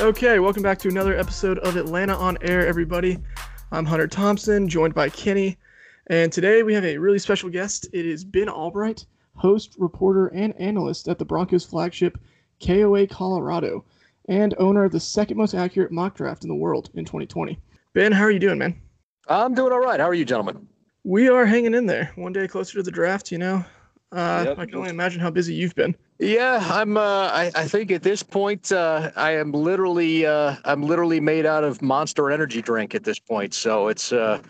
Okay, welcome back to another episode of Atlanta on Air, everybody. I'm Hunter Thompson, joined by Kenny, and today we have a really special guest. It is Ben Albright, host, reporter, and analyst at the Broncos flagship KOA Colorado, and owner of the second most accurate mock draft in the world in 2020. Ben, how are you doing, man? I'm doing all right. How are you, gentlemen? We are hanging in there. One day closer to the draft, you know. Uh, Yep. I can only imagine how busy you've been. Yeah, I'm. Uh, I, I think at this point, uh, I am literally, uh, I'm literally made out of Monster Energy drink at this point. So it's, uh,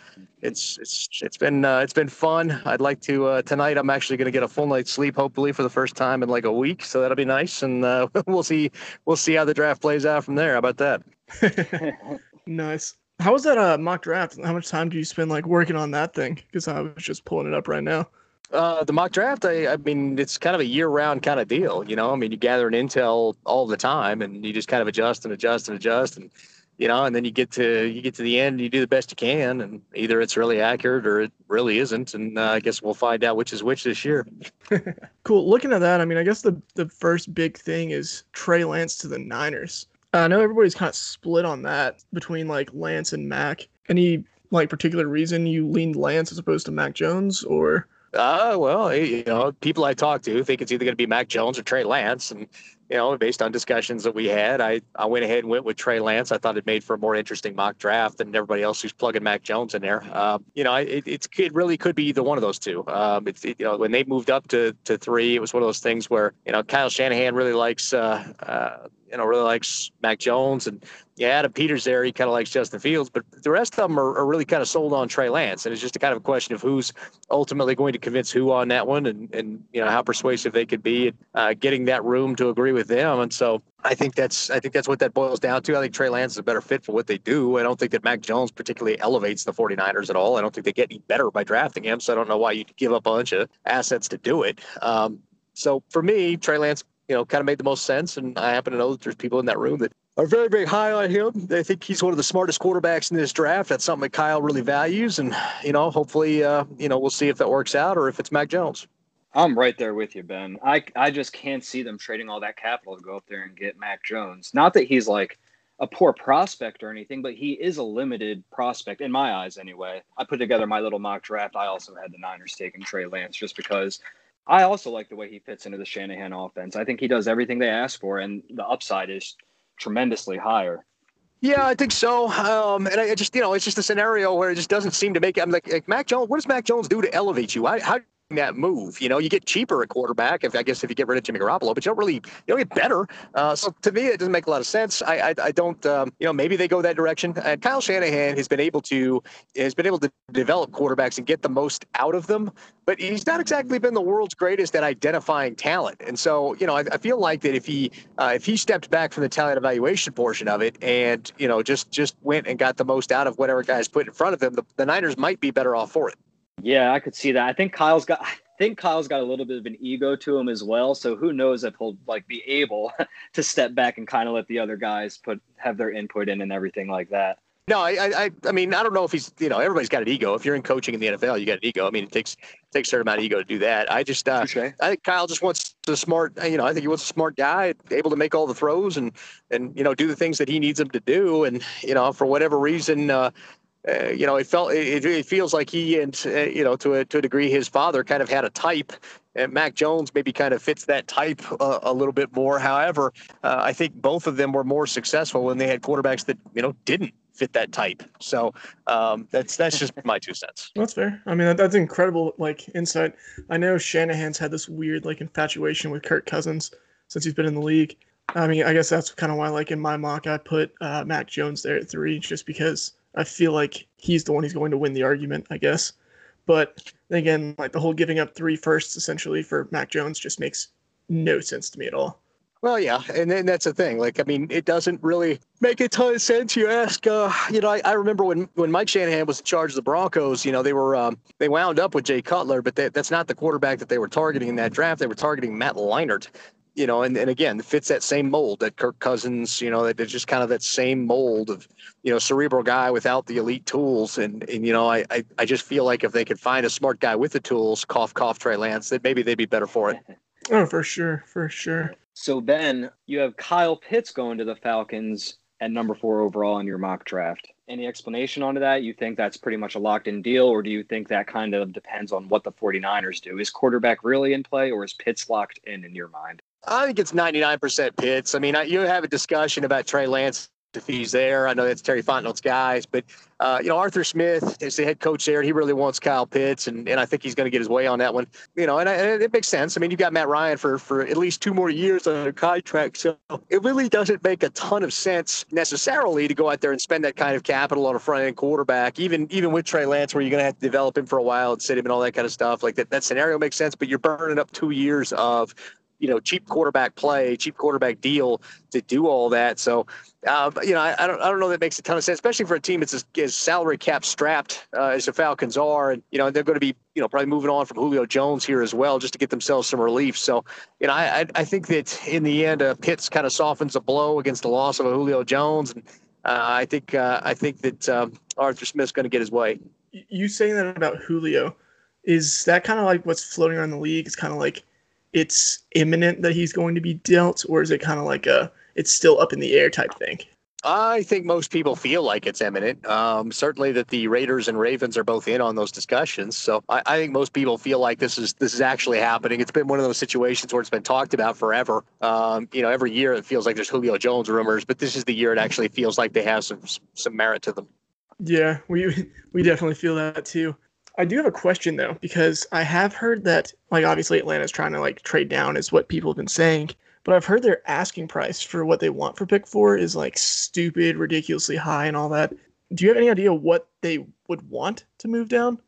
it's, it's, it's been, uh, it's been fun. I'd like to uh, tonight. I'm actually going to get a full night's sleep, hopefully for the first time in like a week. So that'll be nice, and uh, we'll see, we'll see how the draft plays out from there. How about that? nice. How was that uh, mock draft? How much time do you spend like working on that thing? Because I was just pulling it up right now. Uh, the mock draft, I, I mean, it's kind of a year-round kind of deal. You know, I mean, you gather an intel all the time, and you just kind of adjust and adjust and adjust, and you know, and then you get to you get to the end, and you do the best you can, and either it's really accurate or it really isn't, and uh, I guess we'll find out which is which this year. Cool. Looking at that, I mean, I guess the the first big thing is Trey Lance to the Niners. I know everybody's kind of split on that between like Lance and Mac. Any like particular reason you leaned Lance as opposed to Mac Jones, or Uh, well, you know, people I talk to think it's either going to be Mac Jones or Trey Lance, and you know, based on discussions that we had, I I went ahead and went with Trey Lance. I thought it made for a more interesting mock draft than everybody else who's plugging Mac Jones in there. Um, you know, it, it's it really could be either one of those two. Um, it's it, you know, when they moved up to to three, it was one of those things where you know Kyle Shanahan really likes uh, uh you know really likes Mac Jones and yeah, Adam Peters there, he kind of likes Justin Fields, but the rest of them are, are really kind of sold on Trey Lance, and it's just a kind of a question of who's ultimately going to convince who on that one, and and you know how persuasive they could be at uh, getting that room to agree with them, and so I think that's I think that's what that boils down to. I think Trey Lance is a better fit for what they do. I don't think that Mac Jones particularly elevates the 49ers at all. I don't think they get any better by drafting him, so I don't know why you'd give up a bunch of assets to do it. Um, so for me, Trey Lance, you know, kind of made the most sense, and I happen to know that there's people in that room that are very, very high on him. They think he's one of the smartest quarterbacks in this draft. That's something that Kyle really values, and you know, hopefully, uh, you know, we'll see if that works out or if it's Mac Jones. I'm right there with you, Ben. I I just can't see them trading all that capital to go up there and get Mac Jones. Not that he's like a poor prospect or anything, but he is a limited prospect in my eyes anyway. I put together my little mock draft. I also had the Niners taking Trey Lance just because I also like the way he fits into the Shanahan offense. I think he does everything they ask for, and the upside is tremendously higher. Yeah, I think so. Um, and I I just, you know, it's just a scenario where it just doesn't seem to make. I'm like, like Mac Jones. What does Mac Jones do to elevate you? How, how that move? You know, you get cheaper at quarterback if I guess if you get rid of Jimmy Garoppolo, but you don't really you don't get better. Uh, so to me, it doesn't make a lot of sense. I I, I don't. Um, you know, maybe they go that direction. And Kyle Shanahan has been able to has been able to develop quarterbacks and get the most out of them, but he's not exactly been the world's greatest at identifying talent. And so, you know, I, I feel like that if he uh, if he stepped back from the talent evaluation portion of it and you know just just went and got the most out of whatever guys put in front of him, the, the Niners might be better off for it. Yeah, I could see that. I think Kyle's got. I think Kyle's got a little bit of an ego to him as well. So who knows if he'll like be able to step back and kind of let the other guys put have their input in and everything like that. No, I, I, I mean, I don't know if he's, you know, everybody's got an ego. If you're in coaching in the NFL, you got an ego. I mean, it takes it takes a certain amount of ego to do that. I just, uh, Touche. I think Kyle just wants a smart, you know, I think he wants a smart guy, able to make all the throws and and you know do the things that he needs him to do. And you know, for whatever reason, uh, uh, you know, it felt it, it feels like he and uh, you know to a to a degree his father kind of had a type. And Mac Jones maybe kind of fits that type uh, a little bit more. However, I think both of them were more successful when they had quarterbacks that you know didn't fit that type. So um, that's that's just my two cents. That's fair. I mean, that, that's incredible, like insight. I know Shanahan's had this weird like infatuation with Kirk Cousins since he's been in the league. I mean, I guess that's kind of why, like in my mock, I put Mac Jones there at three, just because I feel like he's the one who's going to win the argument. I guess, but again, like the whole giving up three firsts essentially for Mac Jones just makes no sense to me at all. Well, yeah, and then that's the thing. Like, I mean, it doesn't really make a ton of sense. You ask, uh, you know, I, I remember when when Mike Shanahan was in charge of the Broncos. You know, they were um, they wound up with Jay Cutler, but they, that's not the quarterback that they were targeting in that draft. They were targeting Matt Leinart. You know, and, and again, it fits that same mold that Kirk Cousins. You know, that it's just kind of that same mold of you know cerebral guy without the elite tools. And and you know, I I, I just feel like if they could find a smart guy with the tools, cough cough Trey Lance, that maybe they'd be better for it. Oh, for sure, for sure. So then you have Kyle Pitts going to the Falcons at number four overall in your mock draft. Any explanation onto that? You think that's pretty much a locked in deal, or do you think that kind of depends on what the 49ers do? Is quarterback really in play, or is Pitts locked in in your mind? I think it's 99% Pitts. I mean, I, you have a discussion about Trey Lance if he's there. I know that's Terry Fontenot's guys, but uh, you know Arthur Smith is the head coach there, and he really wants Kyle Pitts, and, and I think he's going to get his way on that one. You know, and, I, and, it makes sense. I mean, you've got Matt Ryan for for at least two more years on a contract, so it really doesn't make a ton of sense necessarily to go out there and spend that kind of capital on a front end quarterback, even even with Trey Lance, where you're going to have to develop him for a while and sit him and all that kind of stuff. Like that that scenario makes sense, but you're burning up two years of you know cheap quarterback play, cheap quarterback deal to do all that. So, uh, you know, I, I, don't I don't know that makes a ton of sense, especially for a team that's as, as salary cap strapped uh, as the Falcons are, and you know they're going to be you know probably moving on from Julio Jones here as well, just to get themselves some relief. So, you know, I I think that in the end, uh, Pitts kind of softens a blow against the loss of a Julio Jones, and uh, I think uh, I think that um, Arthur Smith's going to get his way. You saying that about Julio? Is that kind of like what's floating around the league? It's kind of like it's imminent that he's going to be dealt, or is it kind of like a it's still up in the air type thing? I think most people feel like it's imminent. Um, certainly, that the Raiders and Ravens are both in on those discussions. So I, I, think most people feel like this is this is actually happening. It's been one of those situations where it's been talked about forever. Um, you know, every year it feels like there's Julio Jones rumors, but this is the year it actually feels like they have some some merit to them. Yeah, we we definitely feel that too. I do have a question though, because I have heard that like obviously Atlanta's trying to like trade down is what people have been saying. But I've heard their asking price for what they want for pick four is like stupid, ridiculously high and all that. Do you have any idea what they would want to move down?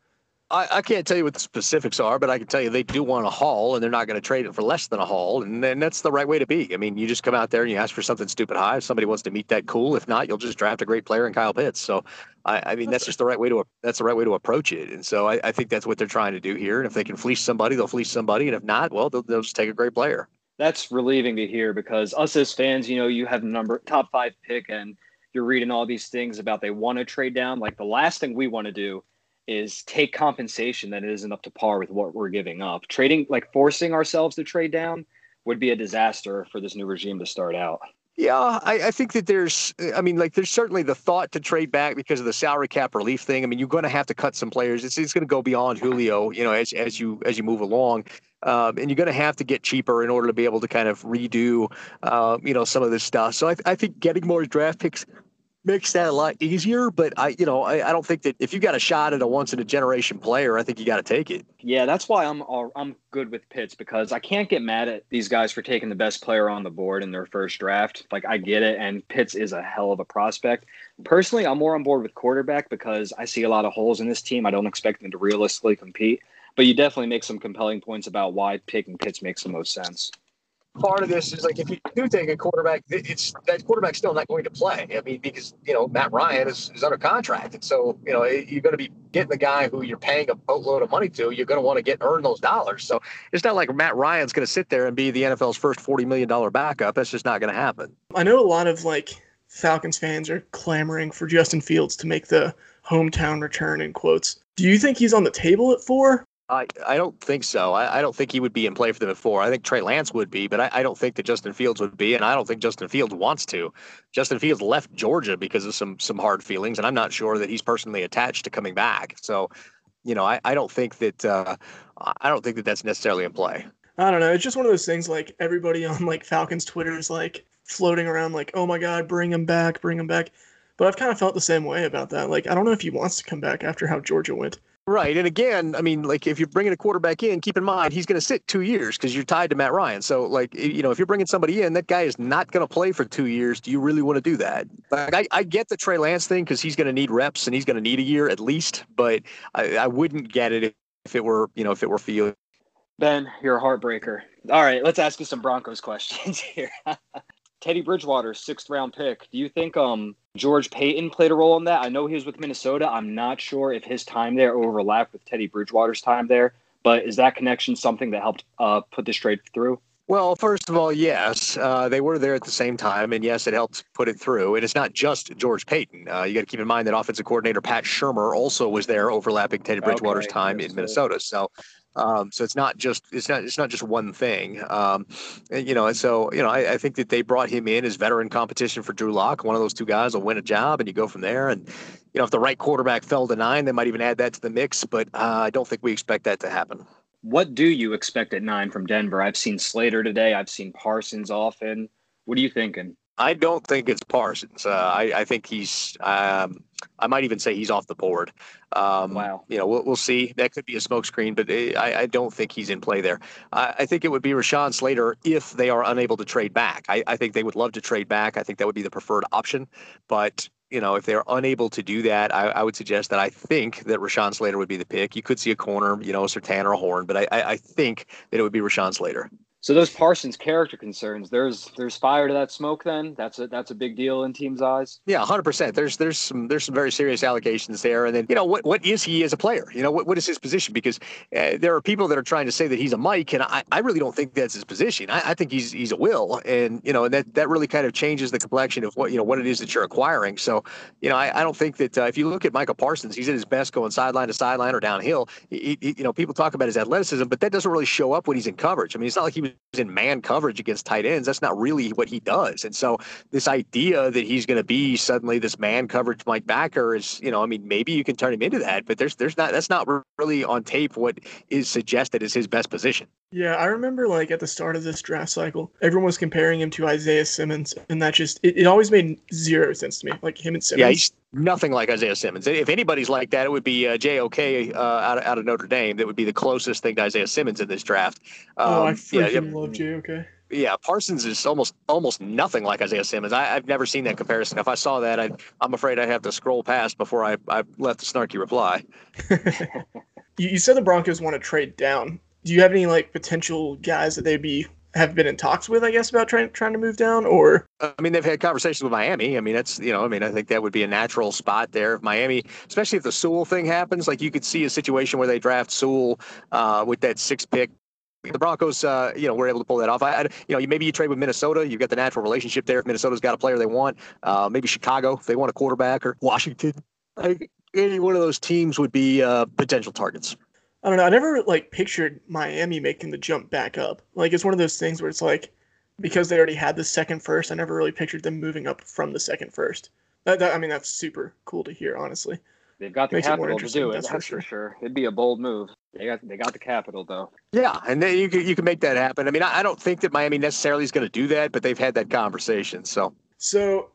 I, I, can't tell you what the specifics are, but I can tell you they do want a haul, and they're not going to trade it for less than a haul, and then that's the right way to be. I mean, you just come out there and you ask for something stupid high. If somebody wants to meet that, cool. If not, you'll just draft a great player in Kyle Pitts. So, I, I mean, that's just the right way to that's the right way to approach it. And so, I, I, think that's what they're trying to do here. And if they can fleece somebody, they'll fleece somebody, and if not, well, they'll, they'll just take a great player. That's relieving to hear because us as fans, you know, you have number top five pick, and you're reading all these things about they want to trade down. Like the last thing we want to do is take compensation that isn't up to par with what we're giving up. Trading, like forcing ourselves to trade down, would be a disaster for this new regime to start out. Yeah, I, I, think that there's, I mean, like there's certainly the thought to trade back because of the salary cap relief thing. I mean, you're going to have to cut some players. It's, it's going to go beyond Julio, you know, as as you as you move along, um, and you're going to have to get cheaper in order to be able to kind of redo, uh, you know, some of this stuff. So I, I think getting more draft picks makes that a lot easier. But I, you know, I, I don't think that if you got a shot at a once in a generation player, I think you got to take it. Yeah, that's why I'm I'm good with Pitts because I can't get mad at these guys for taking the best player on the board in their first draft. Like I get it, and Pitts is a hell of a prospect. Personally, I'm more on board with quarterback because I see a lot of holes in this team. I don't expect them to realistically compete. But you definitely make some compelling points about why picking Pitts makes the most sense part of this is like if you do take a quarterback, it's that quarterback's still not going to play. I mean, because you know Matt Ryan is, is under contract, and so you know you're going to be getting the guy who you're paying a boatload of money to. You're going to want to get earn those dollars. So it's not like Matt Ryan's going to sit there and be the NFL's first forty million dollar backup. That's just not going to happen. I know a lot of like Falcons fans are clamoring for Justin Fields to make the hometown return in quotes. Do you think he's on the table at four? I, I don't think so. I, I don't think he would be in play for them at four. I think Trey Lance would be, but I, I don't think that Justin Fields would be, and I don't think Justin Fields wants to. Justin Fields left Georgia because of some some hard feelings, and I'm not sure that he's personally attached to coming back. So, you know, I, I don't think that uh, I don't think that that's necessarily in play. I don't know. It's just one of those things. Like everybody on like Falcons Twitter is like floating around, like, "Oh my God, bring him back, bring him back." But I've kind of felt the same way about that. Like, I don't know if he wants to come back after how Georgia went. Right. And again, I mean, like if you're bringing a quarterback in, keep in mind he's going to sit two years because you're tied to Matt Ryan. So, like, you know, if you're bringing somebody in, that guy is not going to play for two years. Do you really want to do that? Like, I, I get the Trey Lance thing because he's going to need reps and he's going to need a year at least, but I, I wouldn't get it if it were, you know, if it were Field. Ben, you're a heartbreaker. All right, let's ask you some Broncos questions here. Teddy Bridgewater, sixth round pick. Do you think um George Paton played a role in that? I know he was with Minnesota. I'm not sure if his time there overlapped with Teddy Bridgewater's time there, but is that connection something that helped uh, put this trade through? Well, first of all, yes, uh, they were there at the same time, and yes, it helped put it through. And it's not just George Paton. Uh, you got to keep in mind that offensive coordinator Pat Shurmur also was there, overlapping Teddy Bridgewater's okay, time in Minnesota. So, Um, so it's not just it's not it's not just one thing. Um, and, you know, and so you know, I, I, think that they brought him in as veteran competition for Drew Lock. One of those two guys will win a job, and you go from there. And you know, if the right quarterback fell to nine, they might even add that to the mix. But uh, I don't think we expect that to happen. What do you expect at nine from Denver? I've seen Slater today. I've seen Parsons often. What are you thinking? I don't think it's Parsons. Uh, I, I, think he's. Um, I might even say he's off the board. Um, wow. You know, we'll, we'll see. That could be a smokescreen, but I, I, don't think he's in play there. I, I, think it would be Rashawn Slater if they are unable to trade back. I, I think they would love to trade back. I think that would be the preferred option. But you know, if they're unable to do that, I, I, would suggest that I think that Rashawn Slater would be the pick. You could see a corner, you know, Surtain or a Horn, but I, I, think that it would be Rashawn Slater. So those Parsons character concerns, there's there's fire to that smoke. Then that's a that's a big deal in teams' eyes. Yeah, hundred percent. There's there's some there's some very serious allegations there. And then you know what what is he as a player? You know what what is his position? Because uh, there are people that are trying to say that he's a Mike, and I, I really don't think that's his position. I, I think he's he's a Will, and you know and that that really kind of changes the complexion of what you know what it is that you're acquiring. So you know I, I don't think that uh, if you look at Micah Parsons, he's at his best going sideline to sideline or downhill. He, he, you know people talk about his athleticism, but that doesn't really show up when he's in coverage. I mean, it's not like he was in man coverage against tight ends. That's not really what he does. And so this idea that he's going to be suddenly this man coverage Mike backer is, you know, I mean, maybe you can turn him into that, but there's there's not that's not really on tape what is suggested as his best position. Yeah, I remember like at the start of this draft cycle, everyone was comparing him to Isaiah Simmons, and that just it, it always made zero sense to me. Like him and Simmons. Yeah, nothing like Isaiah Simmons. If anybody's like that, it would be uh, JOK uh, out, of, out of Notre Dame. That would be the closest thing to Isaiah Simmons in this draft. Um, oh, I freaking yeah, love JOK yeah, Parsons is almost almost nothing like Isaiah Simmons. I, have never seen that comparison. If I saw that, I, am afraid I'd have to scroll past before I, I left the snarky reply. you, you said the Broncos want to trade down. Do you have any like potential guys that they'd be have been in talks with, I guess, about trying trying to move down? Or I mean, they've had conversations with Miami. I mean, that's you know, I mean, I think that would be a natural spot there. If Miami, especially if the Sewell thing happens, like you could see a situation where they draft Sewell uh, with that six pick the Broncos, uh, you know, were able to pull that off. I, I, you know, maybe you trade with Minnesota. You've got the natural relationship there. If Minnesota's got a player they want, uh, maybe Chicago if they want a quarterback, or Washington. Like any one of those teams would be uh, potential targets. I don't know. I never like pictured Miami making the jump back up. Like it's one of those things where it's like because they already had the second first. I never really pictured them moving up from the second first. That, that I mean, that's super cool to hear, honestly. They've got the Makes capital to do it. That's, that's for, sure. sure. It'd be a bold move. They got they got the capital though. Yeah, and then you can you can make that happen. I mean, I, I don't think that Miami necessarily is going to do that, but they've had that conversation. So so,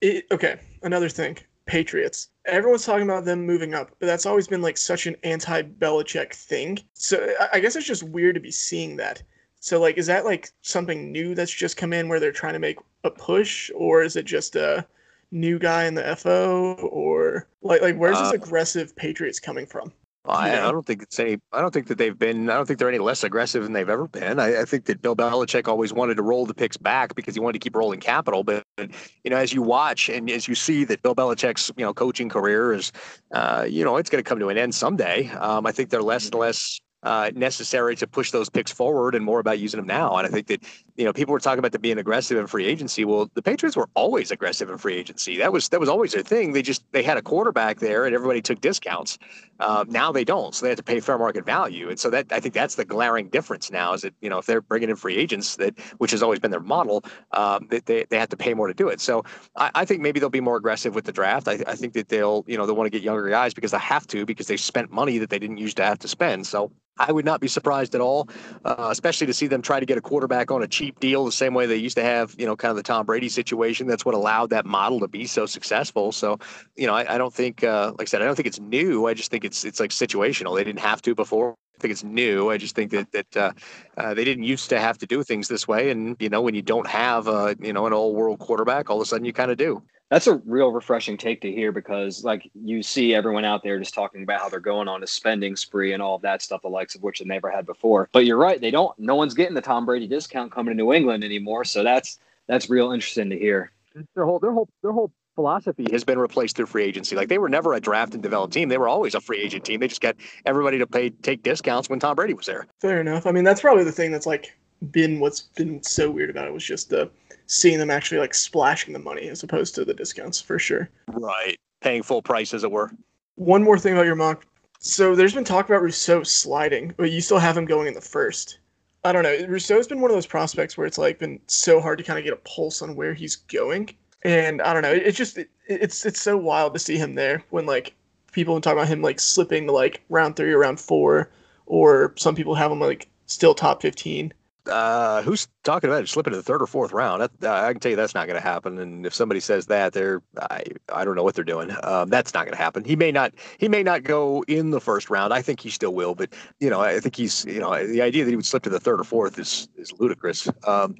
it, okay. Another thing, Patriots. Everyone's talking about them moving up, but that's always been like such an anti-Belichick thing. So I guess it's just weird to be seeing that. So like, is that like something new that's just come in where they're trying to make a push, or is it just a new guy in the FO or like like where's this uh, aggressive Patriots coming from? I, I, don't think it's any. I don't think that they've been. I don't think they're any less aggressive than they've ever been. I, I, think that Bill Belichick always wanted to roll the picks back because he wanted to keep rolling capital. But you know, as you watch and as you see that Bill Belichick's you know coaching career is, uh, you know, it's going to come to an end someday. Um, I think they're less and less uh, necessary to push those picks forward and more about using them now. And I think that, you know, people were talking about them being aggressive in free agency. Well, the Patriots were always aggressive in free agency. That was that was always their thing. They just they had a quarterback there and everybody took discounts. Uh, now they don't, so they have to pay fair market value. And so that I think that's the glaring difference now is that you know if they're bringing in free agents that which has always been their model, um, that they, they have to pay more to do it. So I, I think maybe they'll be more aggressive with the draft. I, I think that they'll you know they want to get younger guys because they have to because they spent money that they didn't used to have to spend. So I would not be surprised at all, uh, especially to see them try to get a quarterback on a cheap deal the same way they used to have, you know, kind of the Tom Brady situation. That's what allowed that model to be so successful. So, you know, I, I don't think, uh, like I said, I don't think it's new. I just think it's it's like situational. They didn't have to before. I think it's new. I just think that that uh, uh, they didn't used to have to do things this way, and you know, when you don't have a you know an old world quarterback, all of a sudden you kind of do that's a real refreshing take to hear because like you see everyone out there just talking about how they're going on a spending spree and all of that stuff the likes of which they never had before. But you're right they don't no one's getting the tom brady discount coming to new england anymore. So that's that's real interesting to hear. Their whole their whole their whole philosophy has been replaced through free agency. Like they were never a draft and develop team. They were always a free agent team. They just got everybody to pay take discounts when tom brady was there. Fair enough. I mean that's probably the thing that's like been what's been so weird about it was just the seeing them actually like splashing the money as opposed to the discounts for sure. Right. Paying full price as it were. One more thing about your mock So there's been talk about Rousseau sliding, but you still have him going in the first. I don't know. Rousseau's been one of those prospects where it's like been so hard to kind of get a pulse on where he's going, and I don't know. It's just it, it's it's so wild to see him there when like people talk about him like slipping to like round three or round four, or some people have him like still top fifteen uh, who's talking about it slipping to the third or fourth round? That, uh, I can tell you that's not going to happen. And if somebody says that, they're I, I don't know what they're doing. Um, that's not going to happen. He may not he may not go in the first round. I think he still will, but you know I think he's you know the idea that he would slip to the third or fourth is is ludicrous. Um,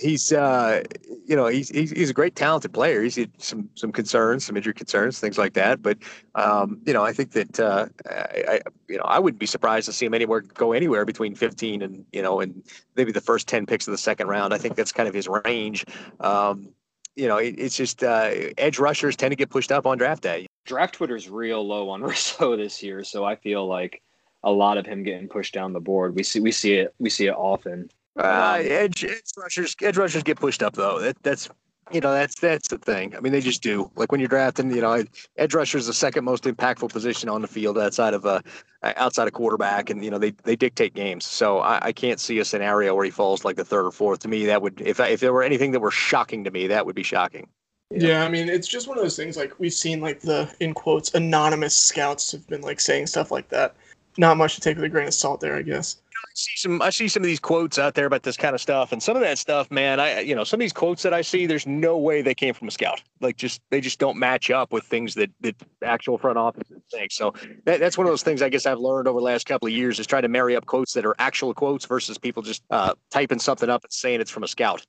he's uh, you know he's, he's a great talented player. He's had some some concerns, some injury concerns, things like that. But um, you know I think that uh, I, I, you know I wouldn't be surprised to see him anywhere go anywhere between 15 and you know and maybe the first 10 picks of the second round. I think that's kind of his range. Um, you know it, it's just uh, edge rushers tend to get pushed up on draft day. Draft Twitter's real low on Rousseau this year, so I feel like a lot of him getting pushed down the board. We see we see it we see it often. Uh, edge, edge rushers, edge rushers get pushed up though. That, that's you know that's that's the thing. I mean, they just do. Like when you're drafting, you know, edge rusher is the second most impactful position on the field outside of uh outside of quarterback, and you know they they dictate games. So I, I can't see a scenario where he falls like the third or fourth. To me, that would if if there were anything that were shocking to me, that would be shocking. Yeah. yeah, I mean, it's just one of those things. Like we've seen, like the in quotes anonymous scouts have been like saying stuff like that. Not much to take with a grain of salt there, I guess. I see some I see some of these quotes out there about this kind of stuff, and some of that stuff, man. I you know some of these quotes that I see, there's no way they came from a scout. Like just they just don't match up with things that that actual front offices think. So that, that's one of those things I guess I've learned over the last couple of years is trying to marry up quotes that are actual quotes versus people just uh, typing something up and saying it's from a scout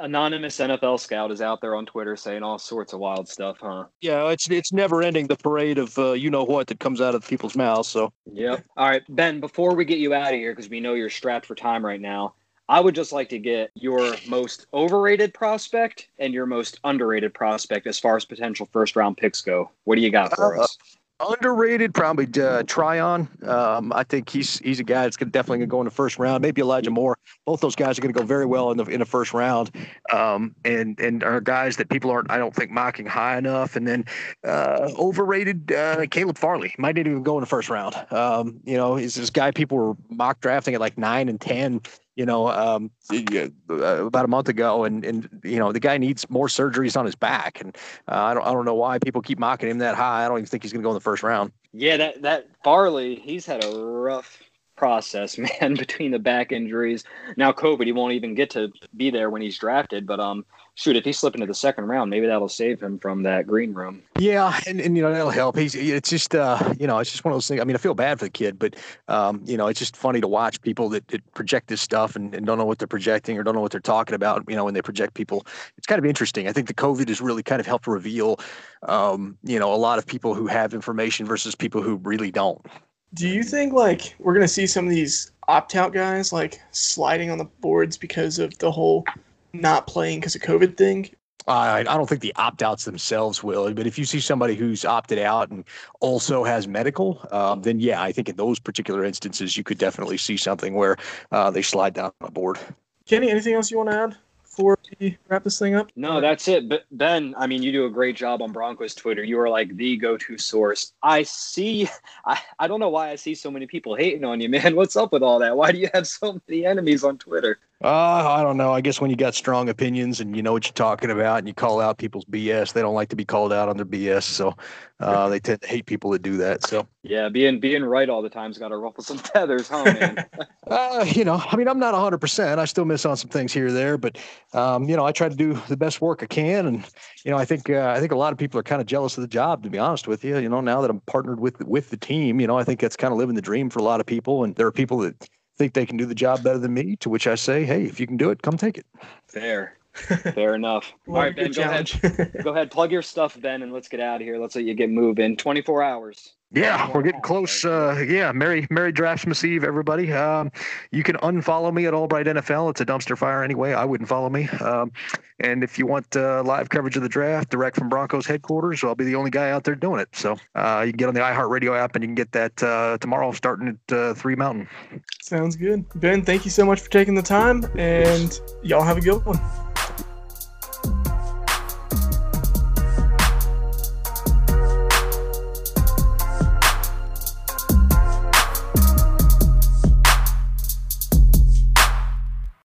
anonymous NFL scout is out there on Twitter saying all sorts of wild stuff, huh? Yeah, it's it's never ending the parade of uh, you know what that comes out of people's mouths. So yep. All right, Ben. Before we get you out of here, because we know you're strapped for time right now, I would just like to get your most overrated prospect and your most underrated prospect as far as potential first round picks go. What do you got for uh, us? Underrated, probably uh, Tryon. Um, I think he's he's a guy that's gonna, definitely going to go in the first round. Maybe Elijah Moore. Both those guys are going to go very well in the in the first round, um, and and are guys that people aren't I don't think mocking high enough. And then uh, overrated, uh, Caleb Farley might not even go in the first round. Um, you know, he's this guy people were mock drafting at like nine and ten you know, um, uh, about a month ago, and and you know the guy needs more surgeries on his back, and uh, I don't I don't know why people keep mocking him that high. I don't even think he's going to go in the first round. Yeah, that that Farley, he's had a rough process, man, between the back injuries. Now COVID, he won't even get to be there when he's drafted. But um, shoot, if he slip into the second round, maybe that'll save him from that green room. Yeah, and, and you know that'll help. He's it's just uh you know it's just one of those things. I mean, I feel bad for the kid, but um you know it's just funny to watch people that, that project this stuff and, and don't know what they're projecting or don't know what they're talking about. You know, when they project people, it's kind of interesting. I think the COVID has really kind of helped reveal um you know a lot of people who have information versus people who really don't. Do you think like we're gonna see some of these opt out guys like sliding on the boards because of the whole not playing because of COVID thing? I, I don't think the opt outs themselves will, but if you see somebody who's opted out and also has medical, um, then yeah, I think in those particular instances, you could definitely see something where uh, they slide down on the board. Kenny, anything else you want to add? Wrap this thing up? No, that's it. But Ben, I mean, you do a great job on Broncos Twitter. You are like the go-to source. I see. I, I don't know why I see so many people hating on you, man. What's up with all that? Why do you have so many enemies on Twitter? Uh, I don't know. I guess when you got strong opinions and you know what you're talking about and you call out people's BS, they don't like to be called out on their BS. So uh, they tend to hate people that do that. So yeah, being being right all the time's got to ruffle some feathers, huh, man? uh, you know, I mean, I'm not 100. percent I still miss on some things here or there, but um, you know, I try to do the best work I can, and you know, I think uh, I think a lot of people are kind of jealous of the job. To be honest with you, you know, now that I'm partnered with with the team, you know, I think that's kind of living the dream for a lot of people, and there are people that think they can do the job better than me. To which I say, hey, if you can do it, come take it. Fair. Fair enough. All right, Ben, go ahead. go ahead, plug your stuff, Ben, and let's get out of here. Let's let you get moving. 24 hours. Yeah, we're getting close. Uh, yeah, Merry Merry Draftsmas Eve, everybody. Um, you can unfollow me at Albright NFL. It's a dumpster fire anyway. I wouldn't follow me. Um, and if you want uh, live coverage of the draft direct from Broncos headquarters, I'll be the only guy out there doing it. So uh, you can get on the iHeartRadio app and you can get that uh, tomorrow starting at uh, three Mountain. Sounds good, Ben. Thank you so much for taking the time, and y'all have a good one.